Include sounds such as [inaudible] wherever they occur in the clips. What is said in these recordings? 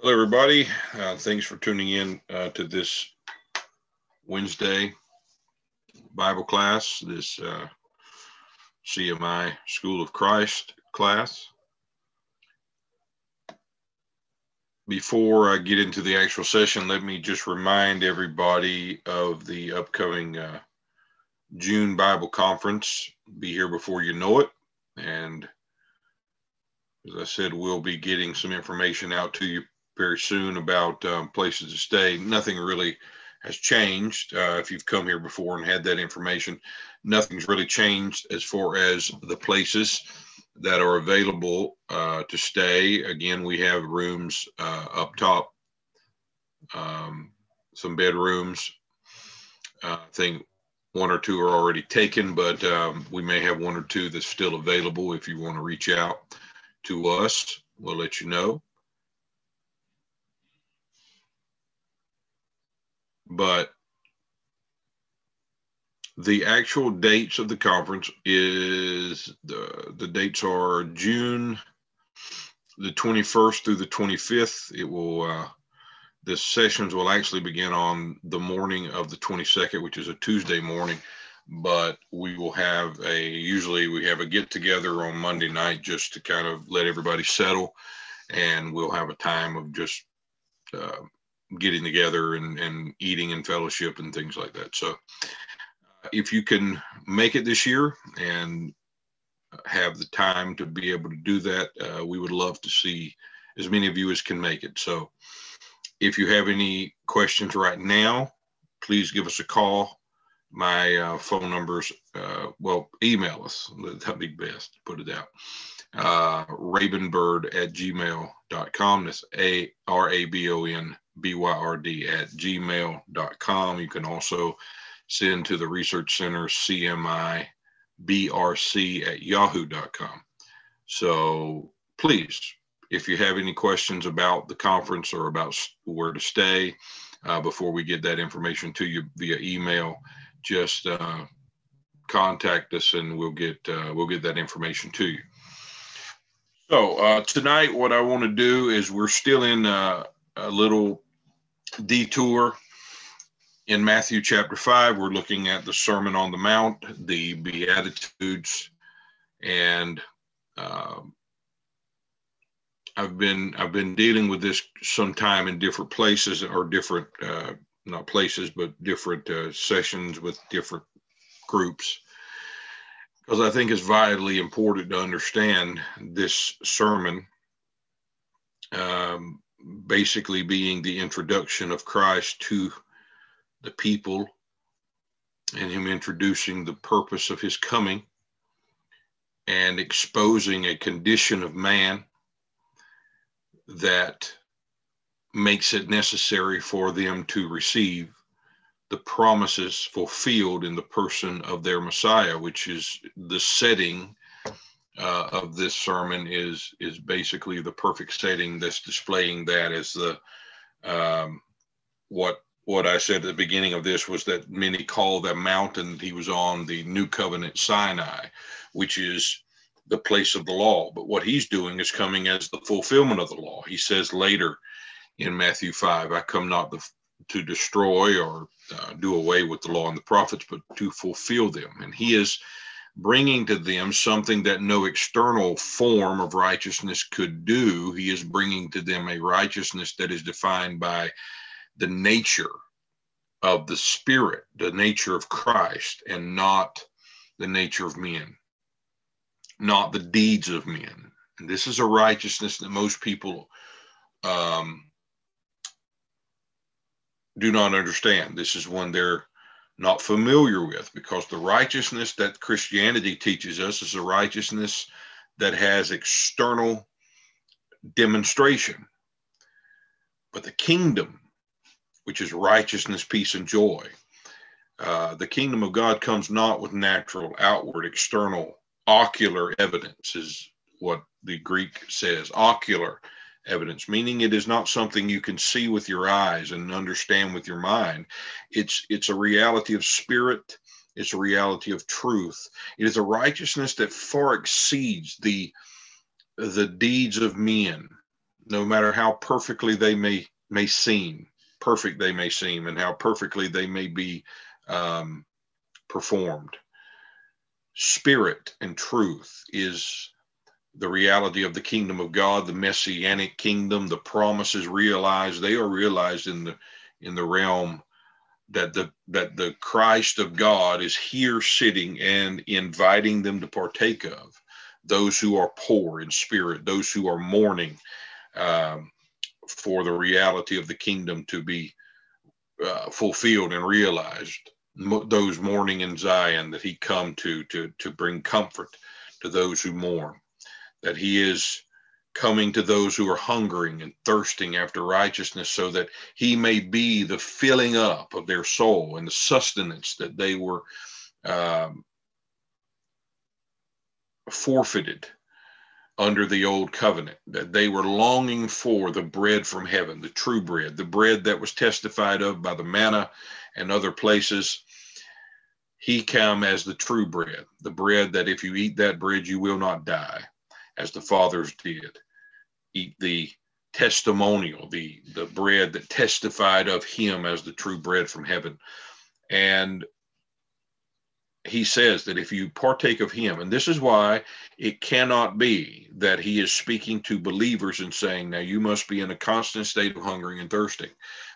Well, everybody, uh, thanks for tuning in uh, to this Wednesday Bible class, this uh, CMI School of Christ class. Before I get into the actual session, let me just remind everybody of the upcoming uh, June Bible Conference. Be here before you know it. And as I said, we'll be getting some information out to you very soon about um, places to stay. Nothing really has changed. Uh, if you've come here before and had that information, nothing's really changed as far as the places that are available uh, to stay. Again, we have rooms uh, up top, um, some bedrooms. Uh, I think one or two are already taken, but um, we may have one or two that's still available. If you want to reach out to us, we'll let you know. But the actual dates of the conference is the the dates are June the 21st through the 25th. It will uh, the sessions will actually begin on the morning of the 22nd, which is a Tuesday morning. But we will have a usually we have a get together on Monday night just to kind of let everybody settle, and we'll have a time of just uh, getting together and, and eating and fellowship and things like that. So uh, if you can make it this year and have the time to be able to do that, uh, we would love to see as many of you as can make it. So if you have any questions right now, please give us a call. My uh, phone numbers, uh, well, email us. That'd be best. Put it out uh, rabonbyrd at gmail.com. That's A R A B O N B Y R D at gmail.com. You can also send to the Research Center CMI BRC at yahoo.com. So please, if you have any questions about the conference or about where to stay uh, before we get that information to you via email, just uh, contact us and we'll get uh, we'll get that information to you. So uh, tonight, what I want to do is we're still in uh, a little detour in Matthew chapter five. We're looking at the Sermon on the Mount, the Beatitudes, and uh, I've been I've been dealing with this some time in different places or different uh, not places but different uh, sessions with different groups because I think it's vitally important to understand this sermon um, basically being the introduction of Christ to the people and him introducing the purpose of his coming and exposing a condition of man that makes it necessary for them to receive the promises fulfilled in the person of their Messiah, which is the setting uh, of this sermon is is basically the perfect setting that's displaying that as the um, what what I said at the beginning of this was that many call the mountain that he was on the New Covenant Sinai, which is the place of the law. But what he's doing is coming as the fulfillment of the law. He says later in Matthew 5, I come not the, to destroy or uh, do away with the law and the prophets, but to fulfill them. And he is bringing to them something that no external form of righteousness could do. He is bringing to them a righteousness that is defined by the nature of the Spirit, the nature of Christ, and not the nature of men, not the deeds of men. And this is a righteousness that most people um, do not understand. This is one they're not familiar with because the righteousness that Christianity teaches us is a righteousness that has external demonstration. But the kingdom, which is righteousness, peace, and joy, uh, the kingdom of God comes not with natural, outward, external, ocular evidence, is what the Greek says. Ocular evidence meaning it is not something you can see with your eyes and understand with your mind. It's it's a reality of spirit. It's a reality of truth. It is a righteousness that far exceeds the the deeds of men no matter how perfectly they may may seem, perfect they may seem, and how perfectly they may be um, performed. Spirit and truth is the reality of the kingdom of God, the messianic kingdom, the promises realized. They are realized in the in the realm that the that the Christ of God is here sitting and inviting them to partake of those who are poor in spirit, those who are mourning um, for the reality of the kingdom to be uh, fulfilled and realized. those mourning in Zion that he come to to to bring comfort to those who mourn, that he is coming to those who are hungering and thirsting after righteousness so that he may be the filling up of their soul and the sustenance that they were um, forfeited under the old covenant, that they were longing for the bread from heaven, the true bread, the bread that was testified of by the manna and other places. He came as the true bread, the bread that if you eat that bread, you will not die, as the fathers did eat the testimonial, the the bread that testified of him as the true bread from heaven. And he says that if you partake of him, and this is why it cannot be that he is speaking to believers and saying, Now you must be in a constant state of hungering and thirsting,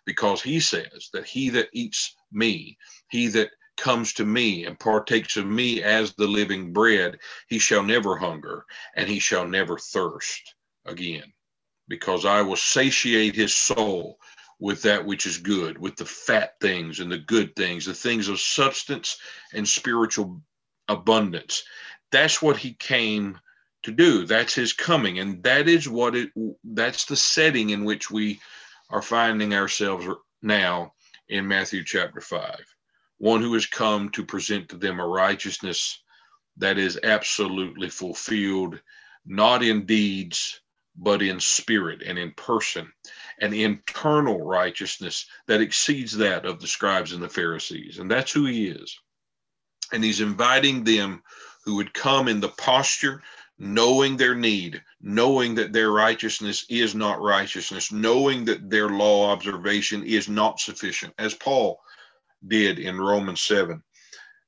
because he says that he that eats me, he that comes to me and partakes of me as the living bread, he shall never hunger and he shall never thirst again, because I will satiate his soul with that which is good, with the fat things and the good things, the things of substance and spiritual abundance. That's what he came to do. That's his coming. And that is what it, that's the setting in which we are finding ourselves now in Matthew chapter 5. One who has come to present to them a righteousness that is absolutely fulfilled, not in deeds, but in spirit and in person, an internal righteousness that exceeds that of the scribes and the Pharisees. And that's who he is. And he's inviting them who would come in the posture, knowing their need, knowing that their righteousness is not righteousness, knowing that their law observation is not sufficient, as Paul did in Romans 7.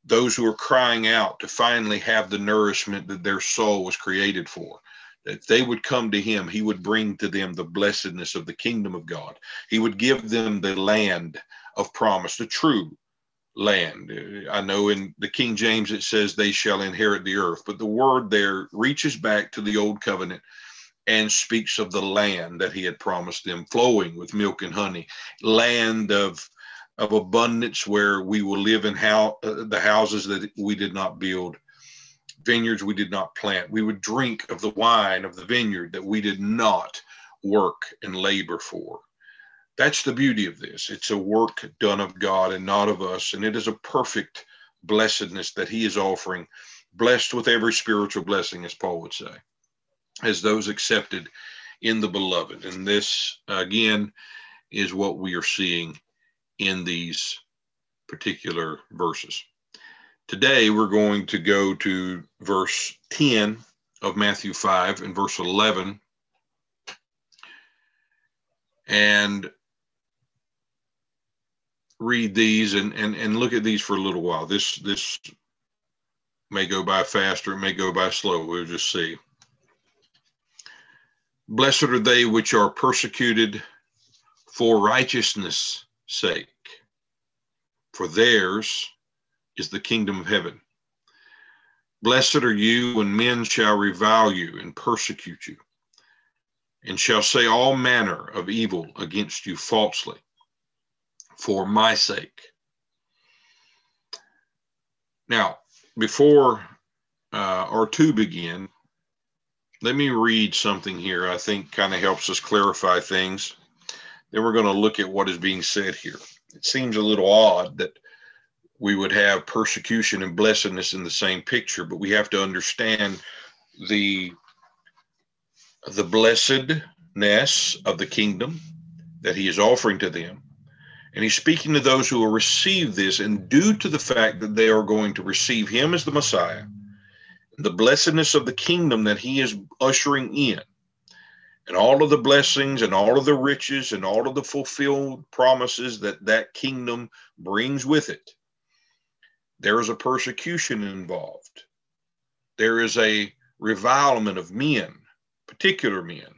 Those who are crying out to finally have the nourishment that their soul was created for That they would come to him, he would bring to them the blessedness of the kingdom of God. He would give them the land of promise, the true land. I know in the King James it says they shall inherit the earth, but the word there reaches back to the old covenant and speaks of the land that he had promised them, flowing with milk and honey, land of of abundance where we will live in how uh, the houses that we did not build vineyards we did not plant. We would drink of the wine of the vineyard that we did not work and labor for. That's the beauty of this. It's a work done of God and not of us. And it is a perfect blessedness that He is offering, blessed with every spiritual blessing, as Paul would say, as those accepted in the beloved. And this, again, is what we are seeing in these particular verses. Today, we're going to go to verse 10 of Matthew 5 and verse 11. And read these and, and, and look at these for a little while. This, this may go by faster, it may go by slow. We'll just see. Blessed are they which are persecuted for righteousness' sake, for theirs is the kingdom of heaven. Blessed are you when men shall revile you and persecute you, and shall say all manner of evil against you falsely for my sake. Now, before uh, or to begin, let me read something here I think kind of helps us clarify things. Then we're going to look at what is being said here. It seems a little odd that we would have persecution and blessedness in the same picture, but we have to understand the the blessedness of the kingdom that he is offering to them. And he's speaking to those who will receive this, and due to the fact that they are going to receive him as the Messiah, the blessedness of the kingdom that he is ushering in, and all of the blessings and all of the riches and all of the fulfilled promises that that kingdom brings with it, there is a persecution involved. There is a revilement of men, particular men.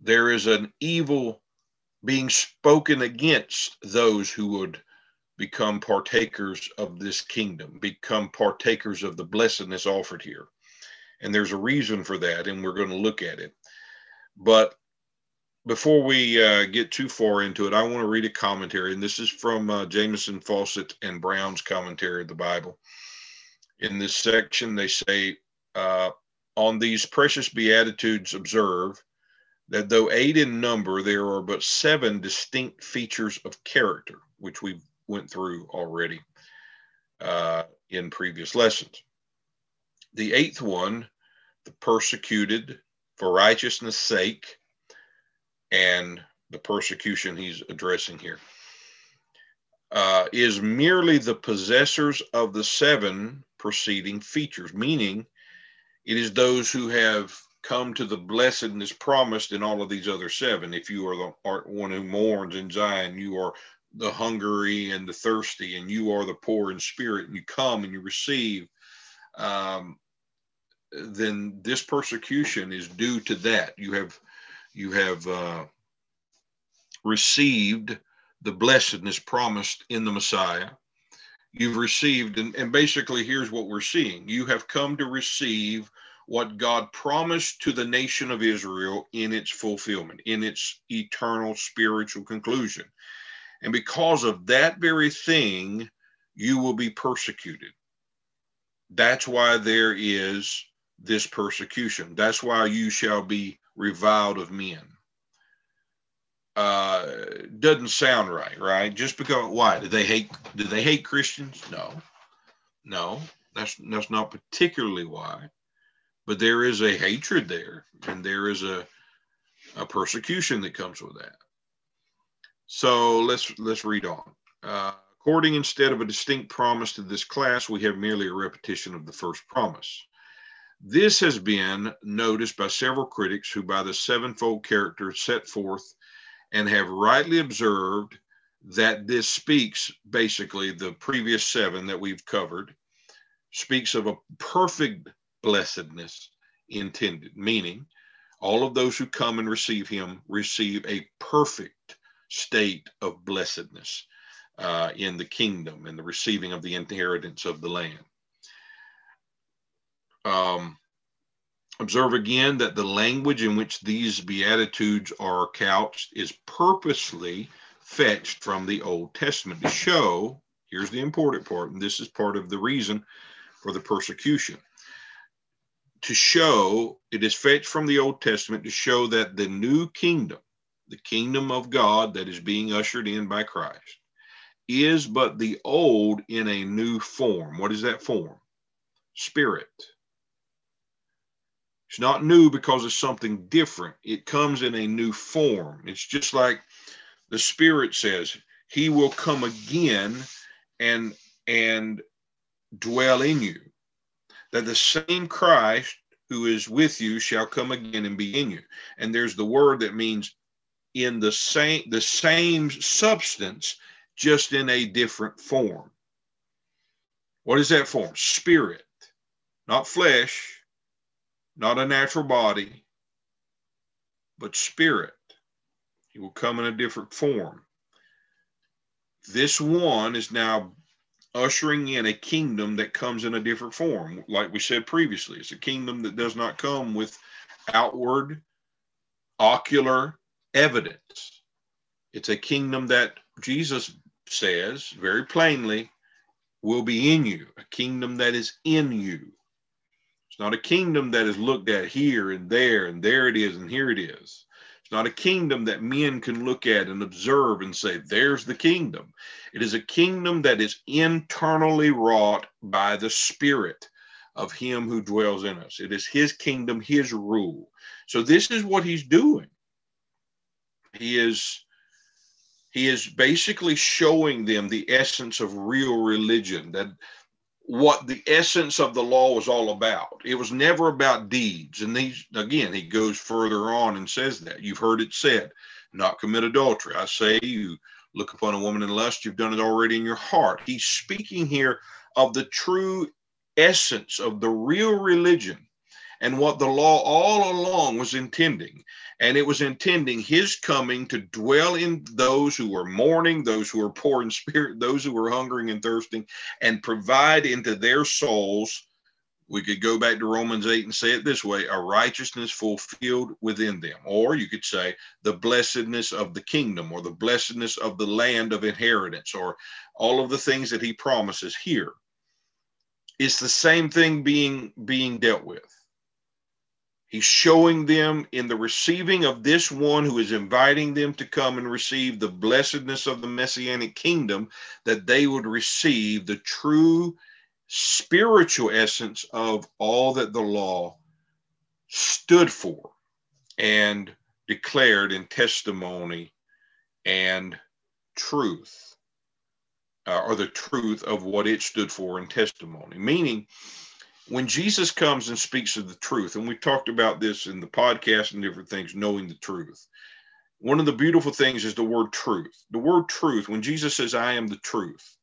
There is an evil being spoken against those who would become partakers of this kingdom, become partakers of the blessedness offered here. And there's a reason for that, and we're going to look at it. But before we uh, get too far into it, I want to read a commentary, and this is from uh, Jamieson, Fausset, and Brown's commentary of the Bible. In this section, they say, uh, On these precious beatitudes, observe that though eight in number, there are but seven distinct features of character, which we went through already uh, in previous lessons. The eighth one, the persecuted for righteousness' sake, and the persecution he's addressing here, uh, is merely the possessors of the seven preceding features, meaning it is those who have come to the blessedness promised in all of these other seven. If you are the are one who mourns in Zion, you are the hungry and the thirsty, and you are the poor in spirit, and you come and you receive. Um, then this persecution is due to that. You have you have uh, received the blessedness promised in the Messiah. You've received, and, and basically, here's what we're seeing: you have come to receive what God promised to the nation of Israel in its fulfillment, in its eternal spiritual conclusion. And because of that very thing, you will be persecuted. That's why there is this persecution. That's why you shall be reviled of men. Uh, doesn't sound right, right? Just because why do they hate? Do they hate Christians? No, no, that's that's not particularly why, but there is a hatred there, and there is a a persecution that comes with that. So let's let's read on. Uh, according instead of a distinct promise to this class, we have merely a repetition of the first promise. This has been noticed by several critics who, by the sevenfold character set forth, and have rightly observed that this speaks basically the previous seven that we've covered, speaks of a perfect blessedness intended, meaning all of those who come and receive him receive a perfect state of blessedness uh, in the kingdom and the receiving of the inheritance of the land. Um, observe again that the language in which these Beatitudes are couched is purposely fetched from the Old Testament to show here's the important part, and this is part of the reason for the persecution. To show it is fetched from the Old Testament to show that the new kingdom, the kingdom of God that is being ushered in by Christ, is but the old in a new form. What is that form? Spirit it's not new because it's something different. It comes in a new form. It's just like the Spirit says, He will come again and and dwell in you. That the same Christ who is with you shall come again and be in you. And there's the word that means in the same the same substance, just in a different form. What is that form? Spirit, not flesh, not a natural body, but spirit. He will come in a different form. This one is now ushering in a kingdom that comes in a different form. Like we said previously, it's a kingdom that does not come with outward, ocular evidence. It's a kingdom that Jesus says very plainly will be in you, a kingdom that is in you. It's not a kingdom that is looked at here and there, and there it is, and here it is. It's not a kingdom that men can look at and observe and say, there's the kingdom. It is a kingdom that is internally wrought by the Spirit of Him who dwells in us. It is His kingdom, His rule. So, this is what He's doing. He is. He is basically showing them the essence of real religion that what the essence of the law was all about. It was never about deeds. And these, again, he goes further on and says that. You've heard it said, not commit adultery. I say, you look upon a woman in lust, you've done it already in your heart. He's speaking here of the true essence of the real religion and what the law all along was intending. And it was intending his coming to dwell in those who were mourning, those who were poor in spirit, those who were hungering and thirsting, and provide into their souls. We could go back to Romans 8 and say it this way a righteousness fulfilled within them. Or you could say the blessedness of the kingdom or the blessedness of the land of inheritance or all of the things that he promises here. It's the same thing being being dealt with. He's showing them in the receiving of this one who is inviting them to come and receive the blessedness of the messianic kingdom, that they would receive the true spiritual essence of all that the law stood for and declared in testimony and truth, uh, or the truth of what it stood for in testimony. Meaning, when Jesus comes and speaks of the truth, and we talked about this in the podcast and different things, knowing the truth. One of the beautiful things is the word truth. The word truth, when Jesus says, I am the truth,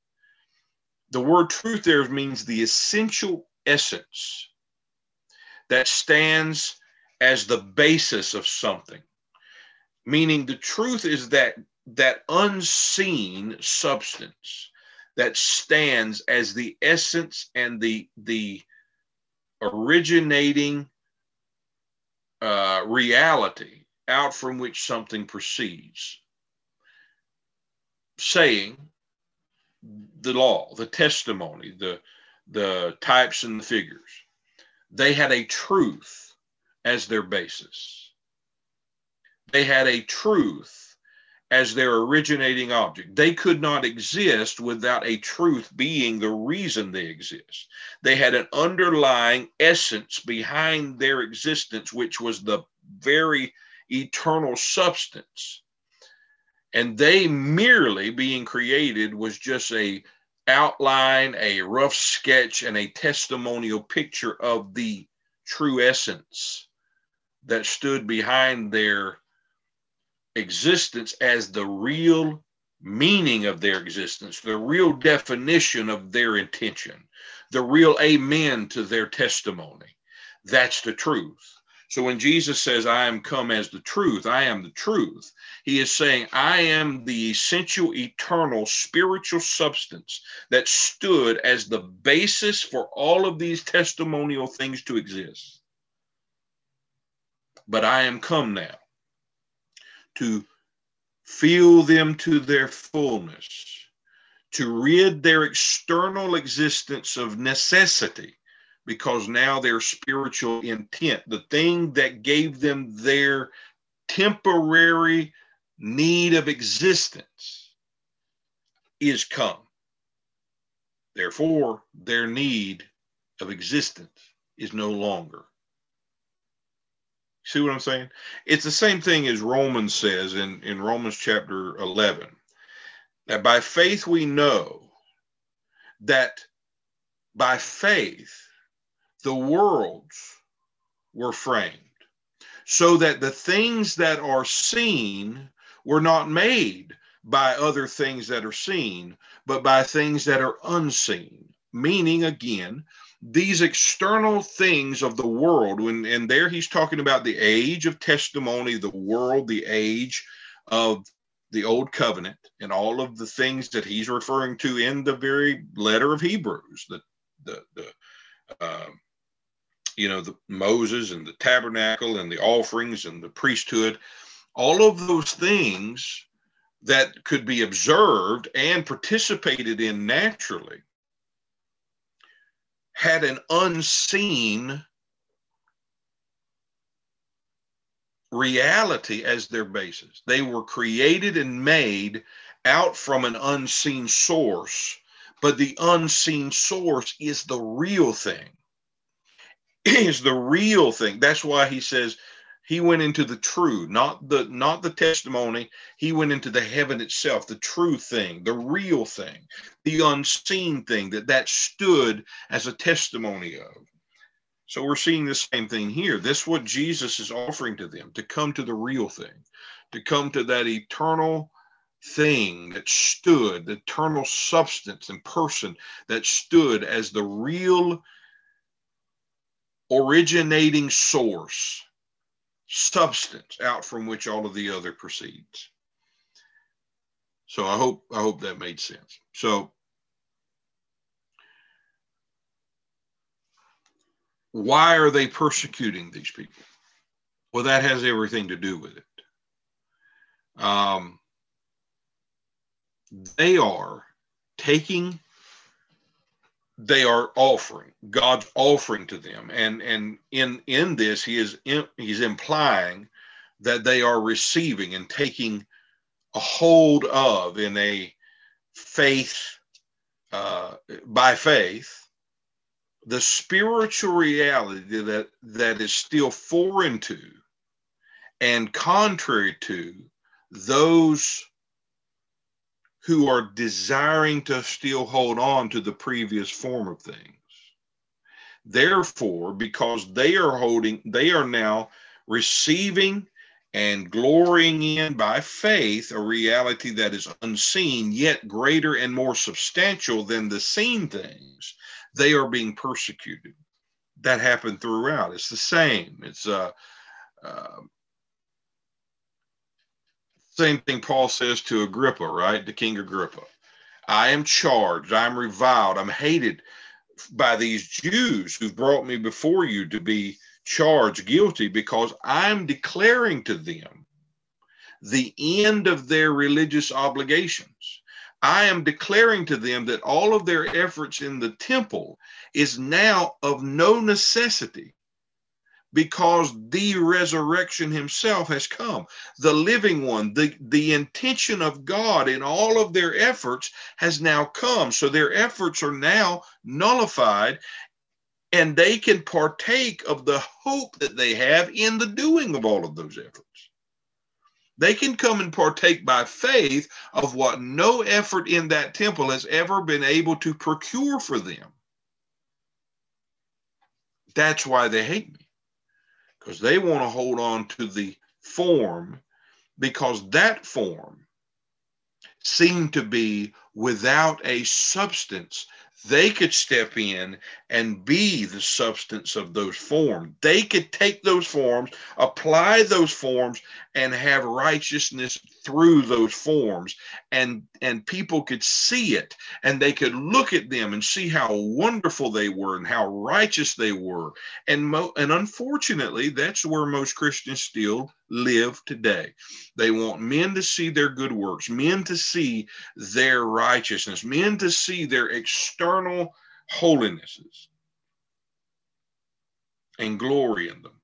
the word truth there means the essential essence that stands as the basis of something. Meaning the truth is that that unseen substance that stands as the essence and the the originating uh, reality out from which something proceeds, saying the law, the testimony, the, the types and the figures. They had a truth as their basis. They had a truth as their originating object. They could not exist without a truth being the reason they exist. They had an underlying essence behind their existence, which was the very eternal substance. And they merely being created was just a outline, a rough sketch, and a testimonial picture of the true essence that stood behind their existence as the real meaning of their existence, the real definition of their intention, the real amen to their testimony. That's the truth. So when Jesus says, I am come as the truth, I am the truth, he is saying, I am the essential, eternal, spiritual substance that stood as the basis for all of these testimonial things to exist. But I am come now to fill them to their fullness, to rid their external existence of necessity, because now their spiritual intent, the thing that gave them their temporary need of existence, is come. Therefore, their need of existence is no longer. See what I'm saying? It's the same thing as Romans says in, in Romans chapter 11 that by faith we know that by faith the worlds were framed, so that the things that are seen were not made by other things that are seen, but by things that are unseen. Meaning, again, these external things of the world when and there he's talking about the age of testimony the world the age of the old covenant and all of the things that he's referring to in the very letter of hebrews the the, the uh, you know the moses and the tabernacle and the offerings and the priesthood all of those things that could be observed and participated in naturally had an unseen reality as their basis. They were created and made out from an unseen source, but the unseen source is the real thing. Is the real thing. That's why he says He went into the true, not the not the testimony. He went into the heaven itself, the true thing, the real thing, the unseen thing that that stood as a testimony of. So we're seeing the same thing here. This is what Jesus is offering to them to come to the real thing, to come to that eternal thing that stood, the eternal substance and person that stood as the real originating source, substance out from which all of the other proceeds. So I hope I hope that made sense. So why are they persecuting these people? Well, that has everything to do with it. Um, they are taking they are offering god's offering to them. And and in in this he is in, he's implying that they are receiving and taking a hold of in a faith uh, by faith the spiritual reality that that is still foreign to and contrary to those who are desiring to still hold on to the previous form of things. Therefore, because they are holding, they are now receiving and glorying in by faith a reality that is unseen, yet greater and more substantial than the seen things, they are being persecuted. That happened throughout. It's the same. It's uh, uh same thing Paul says to Agrippa, right? To King Agrippa. I am charged, I'm reviled, I'm hated by these Jews who've brought me before you to be charged guilty because I'm declaring to them the end of their religious obligations. I am declaring to them that all of their efforts in the temple is now of no necessity because the resurrection himself has come. The living one the the intention of god in all of their efforts has now come. So their efforts are now nullified and they can partake of the hope that they have in the doing of all of those efforts. They can come and partake by faith of what no effort in that temple has ever been able to procure for them. That's why they hate me because they want to hold on to the form because that form seemed to be without a substance. They could step in and be the substance of those forms. They could take those forms, apply those forms, and have righteousness through those forms. And, and people could see it and they could look at them and see how wonderful they were and how righteous they were. And, mo- and unfortunately, that's where most Christians still live today. They want men to see their good works, men to see their righteousness, men to see their external holinesses and glory in them.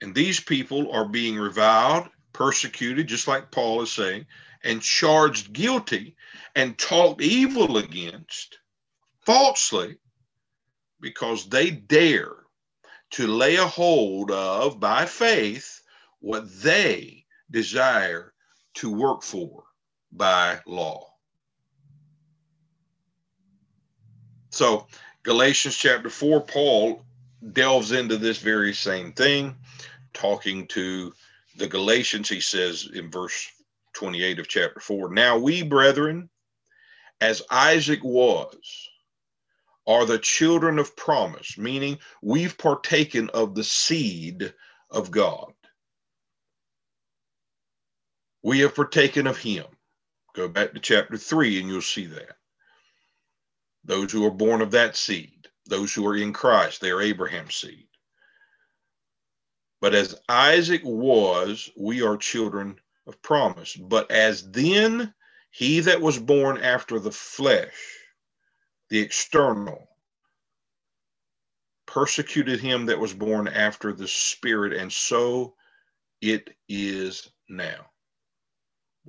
And these people are being reviled, persecuted, just like Paul is saying, and charged guilty and talked evil against falsely because they dare to lay a hold of by faith what they desire to work for by law. So, Galatians chapter 4, Paul delves into this very same thing, talking to the Galatians. He says in verse 28 of chapter 4 Now we, brethren, as Isaac was, are the children of promise, meaning we've partaken of the seed of God. We have partaken of him. Go back to chapter 3 and you'll see that. Those who are born of that seed, those who are in Christ, they are Abraham's seed. But as Isaac was, we are children of promise. But as then he that was born after the flesh, the external, persecuted him that was born after the spirit, and so it is now.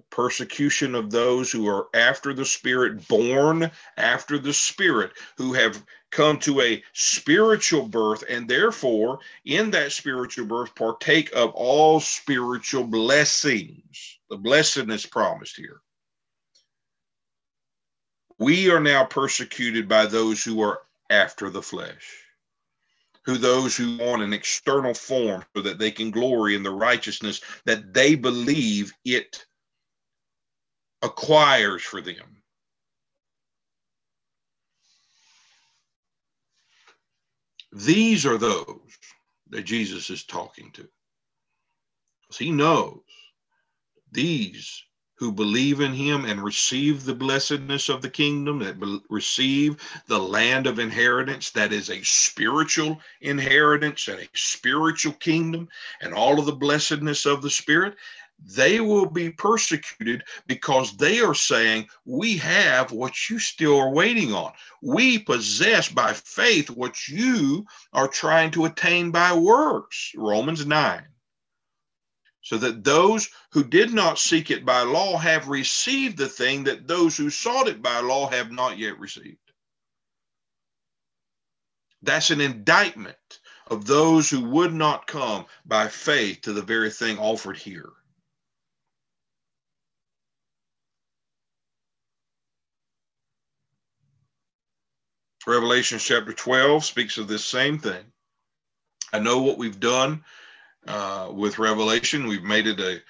Persecution of those who are after the Spirit, born after the Spirit, who have come to a spiritual birth, and therefore, in that spiritual birth, partake of all spiritual blessings. The blessedness promised here. We are now persecuted by those who are after the flesh who those who want an external form so that they can glory in the righteousness that they believe it acquires for them. These are those that Jesus is talking to. Because he knows these who believe in him and receive the blessedness of the kingdom, that be- receive the land of inheritance, that is a spiritual inheritance and a spiritual kingdom, and all of the blessedness of the Spirit, they will be persecuted because they are saying, We have what you still are waiting on. We possess by faith what you are trying to attain by works. Romans 9. So that those who did not seek it by law have received the thing that those who sought it by law have not yet received. That's an indictment of those who would not come by faith to the very thing offered here. Revelation chapter 12 speaks of this same thing. I know what we've done uh, with Revelation. We've made it a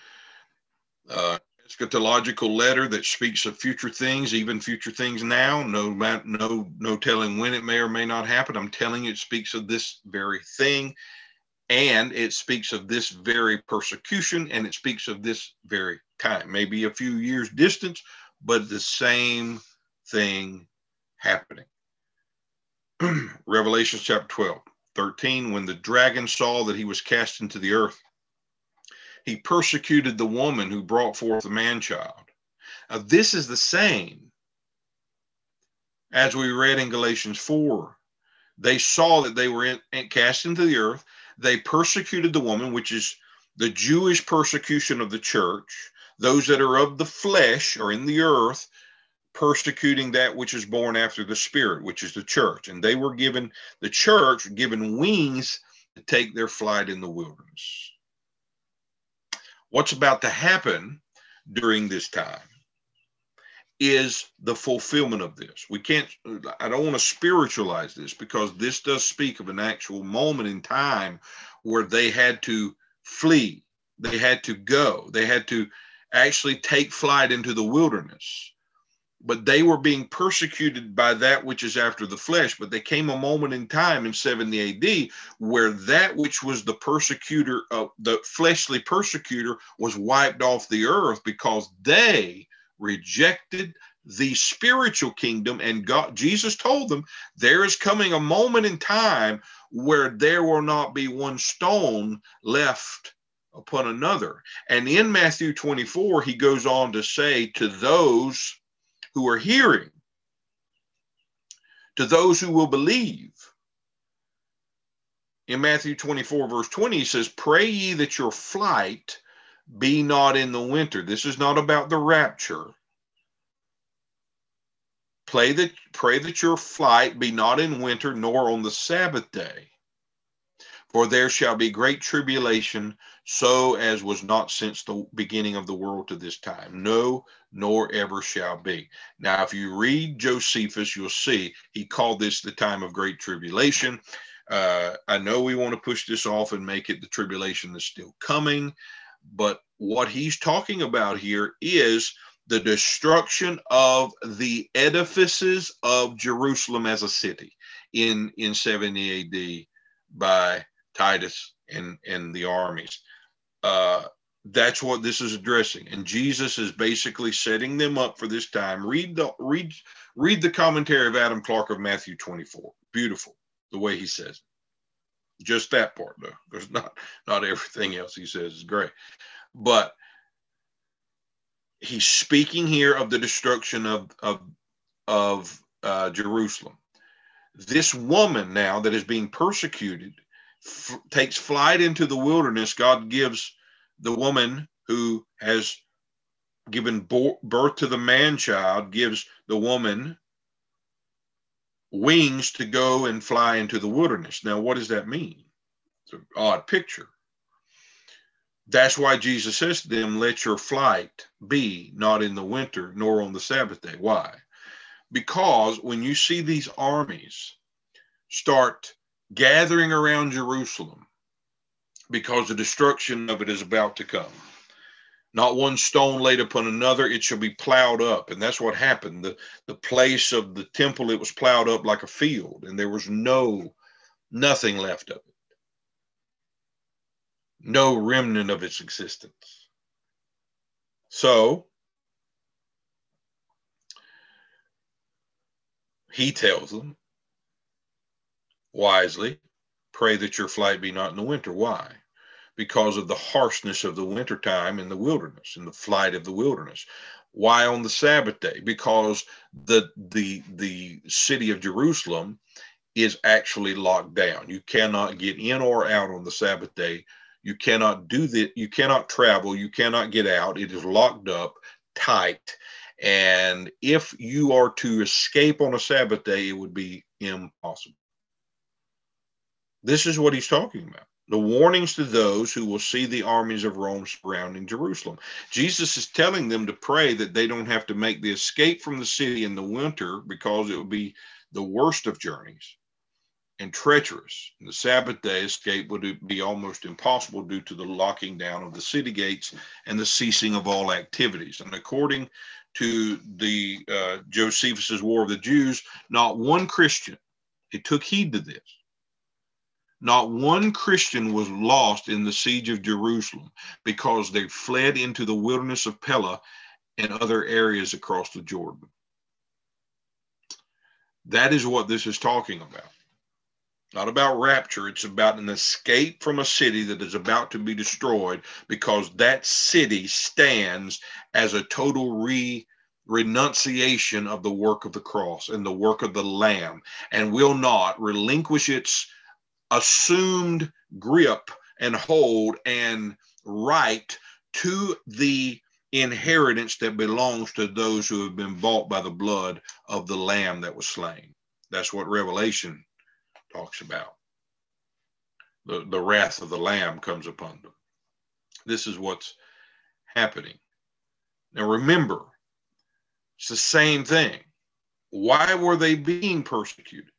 uh, eschatological letter that speaks of future things, even future things now. No, no, no telling when it may or may not happen. I'm telling you, it speaks of this very thing, and it speaks of this very persecution, and it speaks of this very time. Maybe a few years distance, but the same thing happening. [clears throat] Revelation chapter 12, 13. When the dragon saw that he was cast into the earth, he persecuted the woman who brought forth the man child. Now, this is the same as we read in Galatians 4. They saw that they were in, cast into the earth. They persecuted the woman, which is the Jewish persecution of the church. Those that are of the flesh or in the earth persecuting that which is born after the spirit which is the church. And they were given the church given wings to take their flight in the wilderness. What's about to happen during this time is the fulfillment of this. We can't i don't want to spiritualize this because this does speak of an actual moment in time where they had to flee. They had to go. They had to actually take flight into the wilderness but they were being persecuted by that which is after the flesh. But there came a moment in time in 70 AD where that which was the persecutor, of the fleshly persecutor, was wiped off the earth because they rejected the spiritual kingdom. And God, Jesus told them, there is coming a moment in time where there will not be one stone left upon another. And in Matthew 24, he goes on to say to those who are hearing, to those who will believe. In Matthew 24, verse 20, he says, Pray ye that your flight be not in the winter. This is not about the rapture. Pray that, pray that your flight be not in winter, nor on the Sabbath day. For there shall be great tribulation, so as was not since the beginning of the world to this time. No, nor ever shall be. Now, if you read Josephus, you'll see he called this the time of great tribulation. Uh, I know we want to push this off and make it the tribulation that's still coming, but what he's talking about here is the destruction of the edifices of Jerusalem as a city in, in 70 AD by Titus and, and the armies. Uh, that's what this is addressing. And jesus is basically setting them up for this time. Read the read read the commentary of adam clarke of matthew 24 beautiful the way he says it. just that part though. There's not not everything else he says is great. But he's speaking here of the destruction of of of uh, jerusalem. This woman now that is being persecuted f- takes flight into the wilderness god gives the woman who has given birth to the man child gives the woman wings to go and fly into the wilderness. Now, what does that mean? It's an odd picture. That's why Jesus says to them, Let your flight be not in the winter nor on the Sabbath day. Why? Because when you see these armies start gathering around Jerusalem, because the destruction of it is about to come. Not one stone laid upon another, it shall be plowed up. And that's what happened. The, the place of the temple, it was plowed up like a field, and there was no, nothing left of it. No remnant of its existence. So, he tells them wisely, pray that your flight be not in the winter. Why? because of the harshness of the winter time in the wilderness, in the flight of the wilderness. Why on the Sabbath day? Because the the the city of Jerusalem is actually locked down. You cannot get in or out on the Sabbath day. You cannot do that. You cannot travel. You cannot get out. It is locked up tight. And if you are to escape on a Sabbath day, it would be impossible. This is what he's talking about the warnings to those who will see the armies of Rome surrounding Jerusalem. Jesus is telling them to pray that they don't have to make the escape from the city in the winter because it would be the worst of journeys and treacherous. The Sabbath day escape would be almost impossible due to the locking down of the city gates and the ceasing of all activities. And according to the uh, Josephus's War of the Jews, not one Christian, it took heed to this not one Christian was lost in the siege of Jerusalem because they fled into the wilderness of Pella and other areas across the Jordan. That is what this is talking about. Not about rapture, it's about an escape from a city that is about to be destroyed because that city stands as a total re renunciation of the work of the cross and the work of the lamb and will not relinquish its assumed grip and hold and right to the inheritance that belongs to those who have been bought by the blood of the lamb that was slain. That's what Revelation talks about. The, the wrath of the lamb comes upon them. This is what's happening. Now remember, it's the same thing. Why were they being persecuted?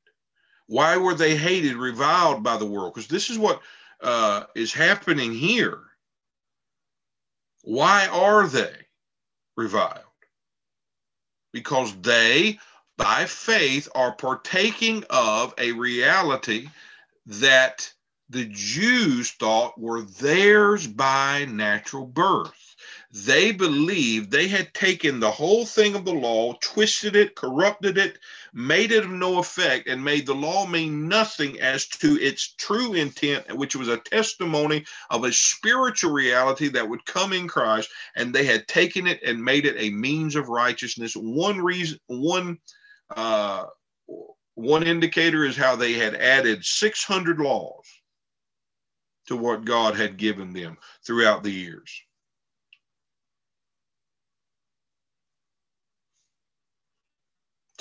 Why were they hated, reviled by the world? Because this is what uh, is happening here. Why are they reviled? Because they, by faith, are partaking of a reality that the Jews thought were theirs by natural birth they believed they had taken the whole thing of the law, twisted it, corrupted it, made it of no effect, and made the law mean nothing as to its true intent, which was a testimony of a spiritual reality that would come in Christ. And they had taken it and made it a means of righteousness. One reason, one, uh, one indicator is how they had added 600 laws to what God had given them throughout the years.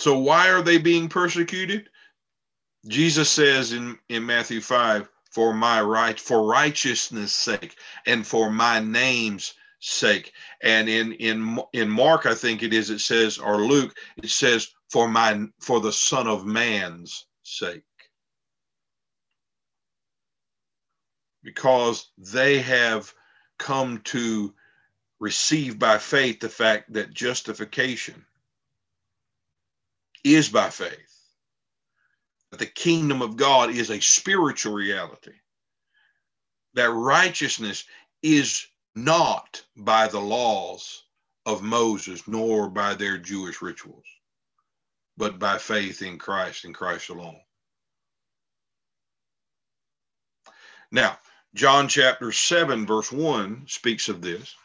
So why are they being persecuted? Jesus says in, in Matthew 5, for my right, for righteousness' sake, and for my name's sake. And in in in Mark, I think it is, it says, or Luke, it says, for my for the Son of Man's sake. Because they have come to receive by faith the fact that justification is by faith. That the kingdom of God is a spiritual reality. That righteousness is not by the laws of Moses nor by their Jewish rituals, but by faith in Christ and Christ alone. Now, John chapter 7, verse 1 speaks of this.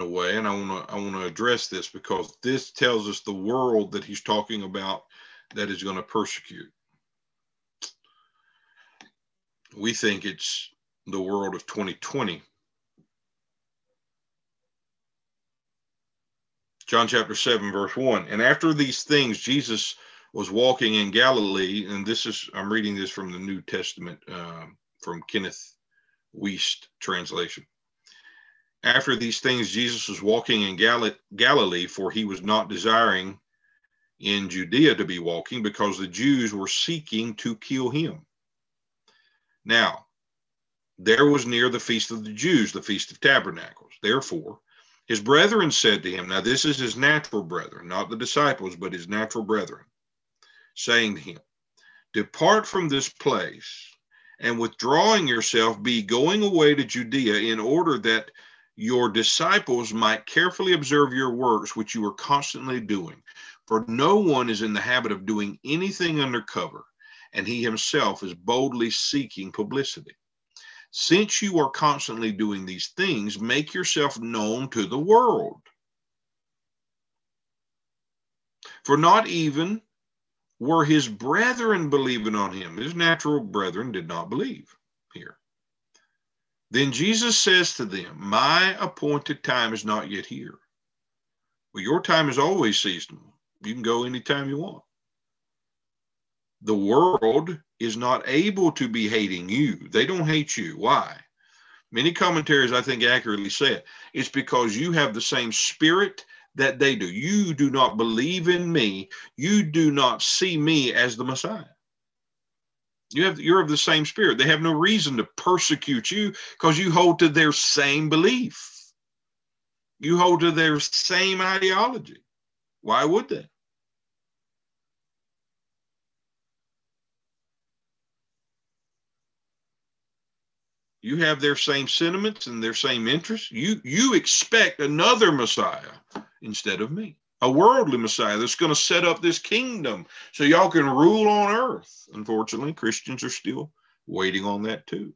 In a way, and I want to I want to address this because this tells us the world that he's talking about that is going to persecute. we think it's the world of 2020. John chapter 7, verse 1. And after these things, Jesus was walking in Galilee, and this is, I'm reading this from the New Testament uh, from Kenneth Wuest translation. After these things, Jesus was walking in Gal- Galilee, for he was not desiring in Judea to be walking because the Jews were seeking to kill him. Now, there was near the feast of the Jews, the feast of tabernacles. Therefore, his brethren said to him, Now this is his natural brethren, not the disciples, but his natural brethren, saying to him, Depart from this place and withdrawing yourself, be going away to Judea in order that your disciples might carefully observe your works, which you are constantly doing. For no one is in the habit of doing anything undercover, and he himself is boldly seeking publicity. Since you are constantly doing these things, make yourself known to the world. For not even were his brethren believing on him, his natural brethren did not believe here. Then Jesus says to them, My appointed time is not yet here. Well, your time is always seasonal. You can go anytime you want. The world is not able to be hating you. They don't hate you. Why? Many commentaries, I think, accurately said it's because you have the same spirit that they do. You do not believe in me. You do not see me as the Messiah. You have you're of the same spirit. They have no reason to persecute you because you hold to their same belief. You hold to their same ideology. Why would they? You have their same sentiments and their same interests. You you expect another Messiah instead of me a worldly Messiah that's going to set up this kingdom so y'all can rule on earth. Unfortunately, Christians are still waiting on that too.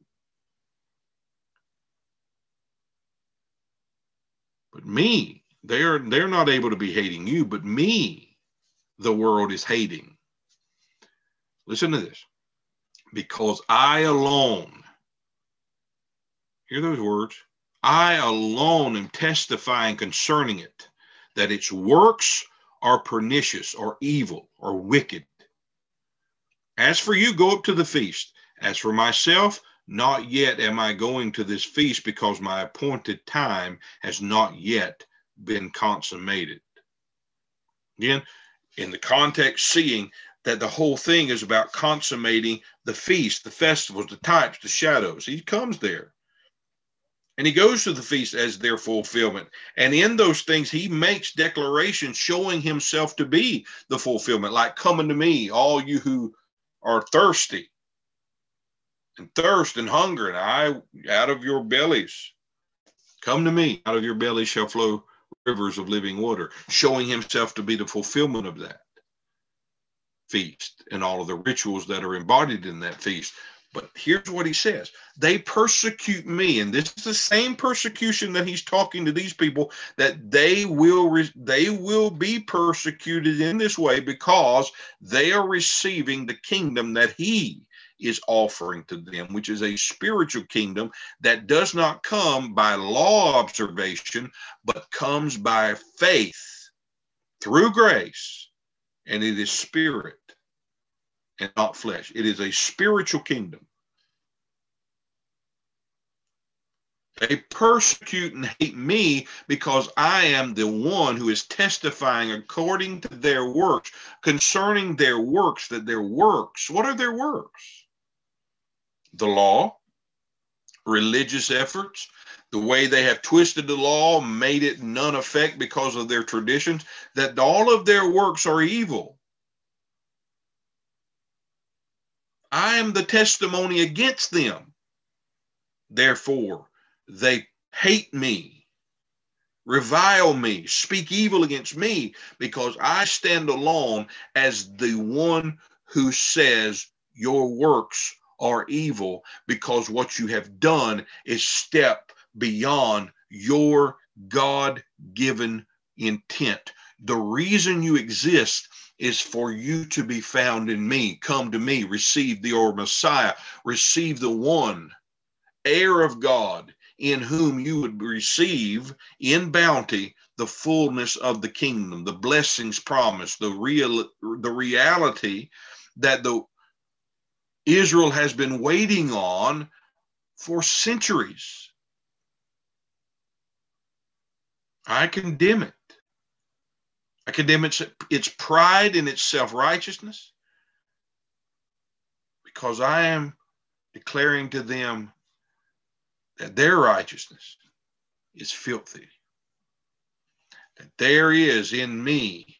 But me, they're they're not able to be hating you, but me, the world is hating. Listen to this. Because I alone, hear those words, I alone am testifying concerning it that its works are pernicious or evil or wicked. As for you, go up to the feast. As for myself, not yet am I going to this feast because my appointed time has not yet been consummated. Again, in the context, seeing that the whole thing is about consummating the feast, the festivals, the types, the shadows. He comes there. And he goes to the feast as their fulfillment. And in those things, he makes declarations showing himself to be the fulfillment, like coming to me, all you who are thirsty and thirst and hunger, and I out of your bellies. Come to me, out of your belly shall flow rivers of living water, showing himself to be the fulfillment of that feast and all of the rituals that are embodied in that feast. But here's what he says they persecute me. And this is the same persecution that he's talking to these people that they will re- they will be persecuted in this way because they are receiving the kingdom that he is offering to them, which is a spiritual kingdom that does not come by law observation, but comes by faith through grace, and it is spirit and not flesh. It is a spiritual kingdom. They persecute and hate me because I am the one who is testifying according to their works, concerning their works, that their works, what are their works? The law, religious efforts, the way they have twisted the law, made it none effect because of their traditions, that all of their works are evil. I am the testimony against them. Therefore, they hate me, revile me, speak evil against me, because I stand alone as the one who says your works are evil, because what you have done is step beyond your God given intent, The reason you exist is for you to be found in me. Come to me, receive the or Messiah, receive the one heir of God in whom you would receive in bounty the fullness of the kingdom, the blessings promised, the real the reality that the Israel has been waiting on for centuries. I condemn it. I condemn its, its pride and its self righteousness because I am declaring to them that their righteousness is filthy. That there is in me,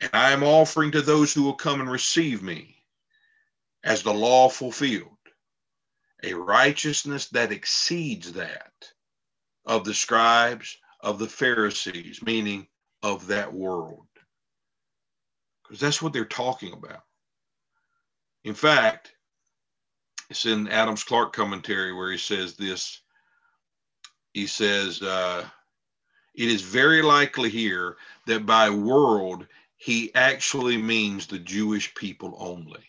and I am offering to those who will come and receive me as the law fulfilled, a righteousness that exceeds that of the scribes, of the Pharisees, meaning of that world. Because that's what they're talking about. In fact, it's in Adams Clarke commentary where he says this. He says, uh, It is very likely here that by world, he actually means the Jewish people only.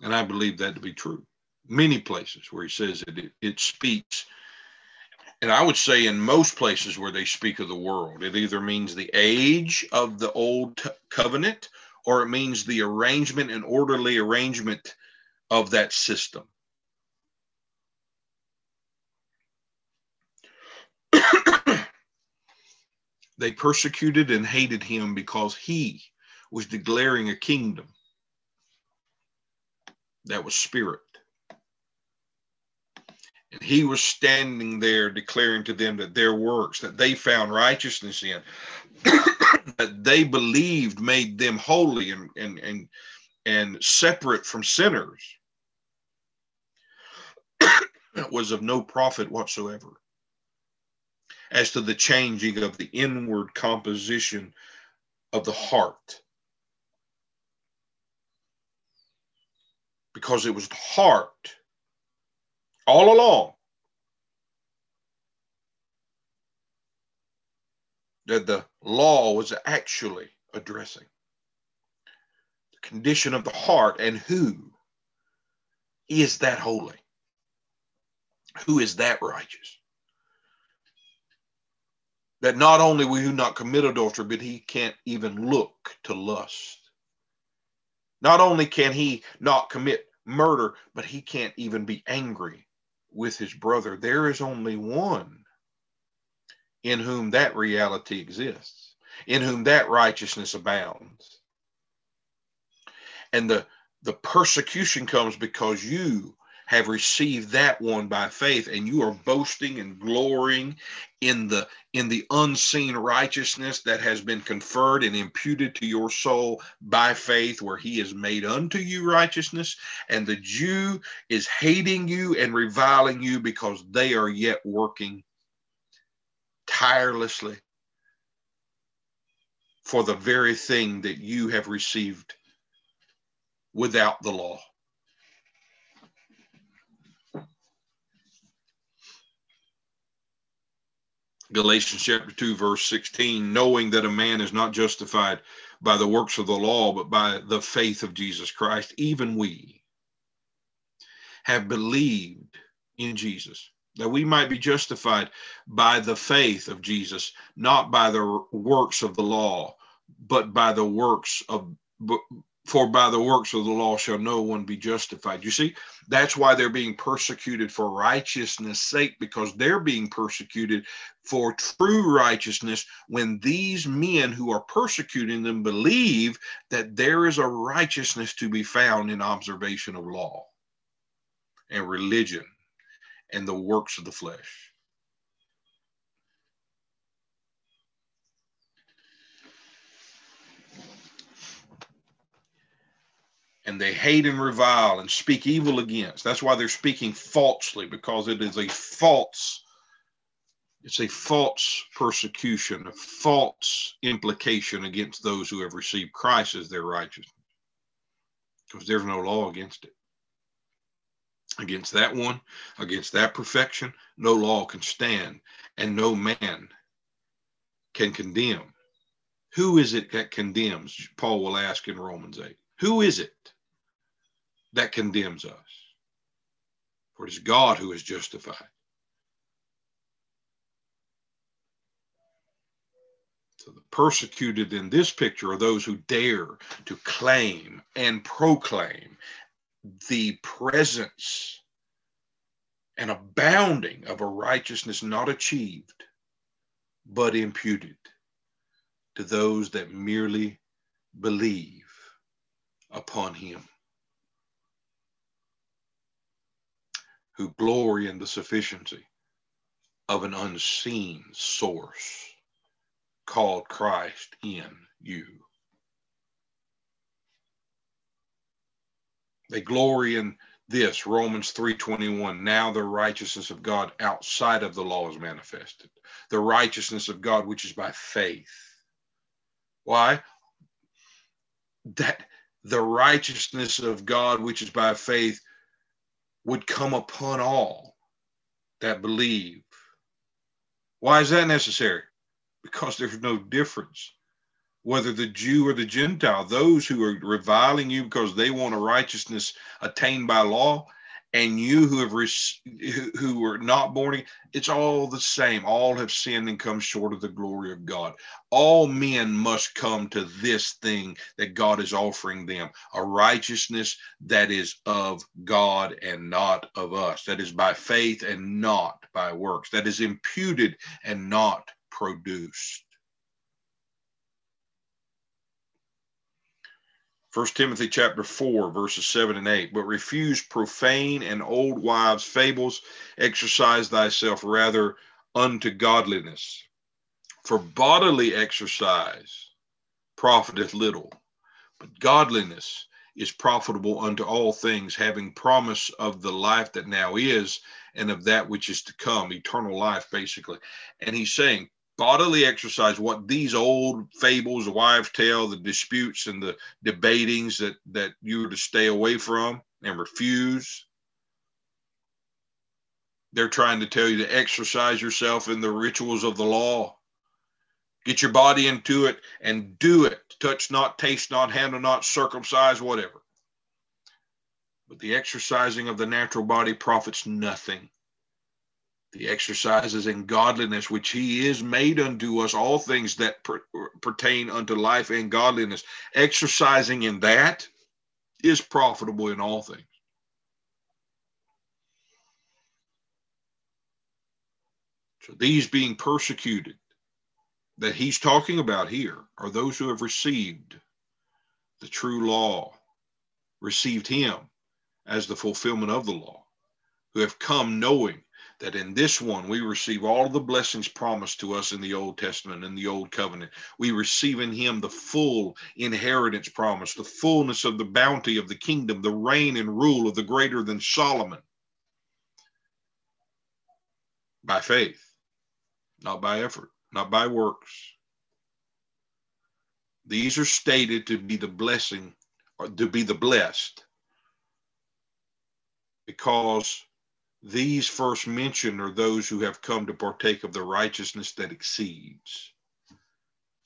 And I believe that to be true. Many places where he says it, it, it speaks and I would say in most places where they speak of the world, it either means the age of the old covenant or it means the arrangement and orderly arrangement of that system. [coughs] they persecuted and hated him because he was declaring a kingdom that was spirit. And he was standing there declaring to them that their works that they found righteousness in, [coughs] that they believed made them holy and, and, and, and separate from sinners, [coughs] was of no profit whatsoever. As to the changing of the inward composition of the heart. Because it was the heart all along. That the law was actually addressing the condition of the heart and who is that holy? Who is that righteous? That not only will he not commit adultery but he can't even look to lust. Not only can he not commit murder but he can't even be angry with his brother. There is only one in whom that reality exists, in whom that righteousness abounds. And the, the persecution comes because you have received that one by faith and you are boasting and glorying in the in the unseen righteousness that has been conferred and imputed to your soul by faith where he is made unto you righteousness and the Jew is hating you and reviling you because they are yet working tirelessly for the very thing that you have received without the law Galatians chapter 2, verse 16, knowing that a man is not justified by the works of the law, but by the faith of Jesus Christ, even we have believed in Jesus, that we might be justified by the faith of Jesus, not by the works of the law, but by the works of for by the works of the law shall no one be justified. You see, that's why they're being persecuted for righteousness' sake, because they're being persecuted for true righteousness when these men who are persecuting them believe that there is a righteousness to be found in observation of law and religion and the works of the flesh. And they hate and revile and speak evil against. That's why they're speaking falsely because it is a false it's a false persecution, a false implication against those who have received Christ as their righteousness. Because there's no law against it. Against that one, against that perfection, no law can stand, and no man can condemn. Who is it that condemns? Paul will ask in Romans 8. Who is it that condemns us? For it is God who is justified. So the persecuted in this picture are those who dare to claim and proclaim the presence and abounding of a righteousness not achieved, but imputed to those that merely believe upon him, who glory in the sufficiency of an unseen source called Christ in you. They glory in this Romans 3:21 now the righteousness of God outside of the law is manifested. The righteousness of God which is by faith. Why? That the righteousness of God which is by faith would come upon all that believe. Why is that necessary? Because there's no difference whether the Jew or the Gentile, those who are reviling you because they want a righteousness attained by law, and you who have who, who are not born again, it's all the same. All have sinned and come short of the glory of God. All men must come to this thing that God is offering them a righteousness that is of God and not of us, that is by faith and not by works, that is imputed and not produced. 1 Timothy chapter 4, verses 7 and 8. But refuse profane and old wives' fables, exercise thyself rather unto godliness. For bodily exercise profiteth little, but godliness is profitable unto all things, having promise of the life that now is and of that which is to come, eternal life, basically. And he's saying, bodily exercise, what these old fables, the wives' tale, the disputes and the debatings that, that you are to stay away from and refuse. They're trying to tell you to exercise yourself in the rituals of the law. Get your body into it and do it. Touch not, taste not, handle not, circumcise, whatever. But the exercising of the natural body profits nothing the exercises in godliness which he is made unto us all things that per, pertain unto life and godliness. Exercising in that is profitable in all things. So these being persecuted that he's talking about here are those who have received the true law received him as the fulfillment of the law who have come knowing that in this one we receive all the blessings promised to us in the Old Testament and the Old Covenant. We receive in him the full inheritance promise, the fullness of the bounty of the kingdom, the reign and rule of the greater than Solomon by faith, not by effort, not by works. These are stated to be the blessing or to be the blessed because these first mentioned are those who have come to partake of the righteousness that exceeds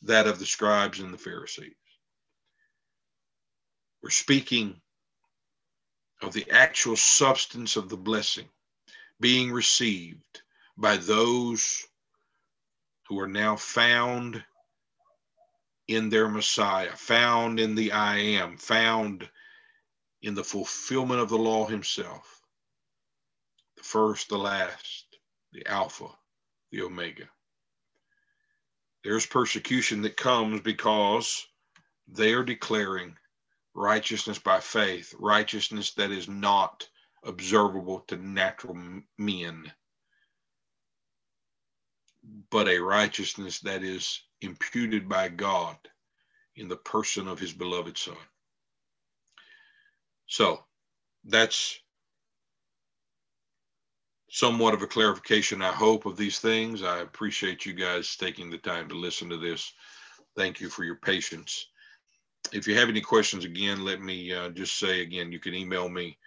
that of the scribes and the Pharisees. We're speaking of the actual substance of the blessing being received by those who are now found in their Messiah, found in the I am, found in the fulfillment of the law himself first, the last, the Alpha, the Omega. There's persecution that comes because they are declaring righteousness by faith, righteousness that is not observable to natural men, but a righteousness that is imputed by God in the person of his beloved Son. So that's somewhat of a clarification, I hope, of these things. I appreciate you guys taking the time to listen to this. Thank you for your patience. If you have any questions, again, let me uh, just say again, you can email me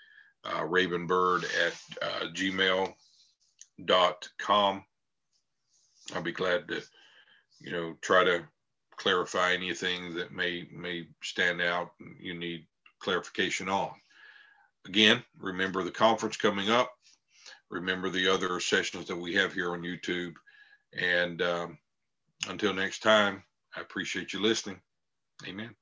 uh, rabonbyrd at uh, gmail.com. I'll be glad to, you know, try to clarify anything that may may stand out and you need clarification on. Again, remember the conference coming up. Remember the other sessions that we have here on YouTube. And um, until next time, I appreciate you listening. Amen.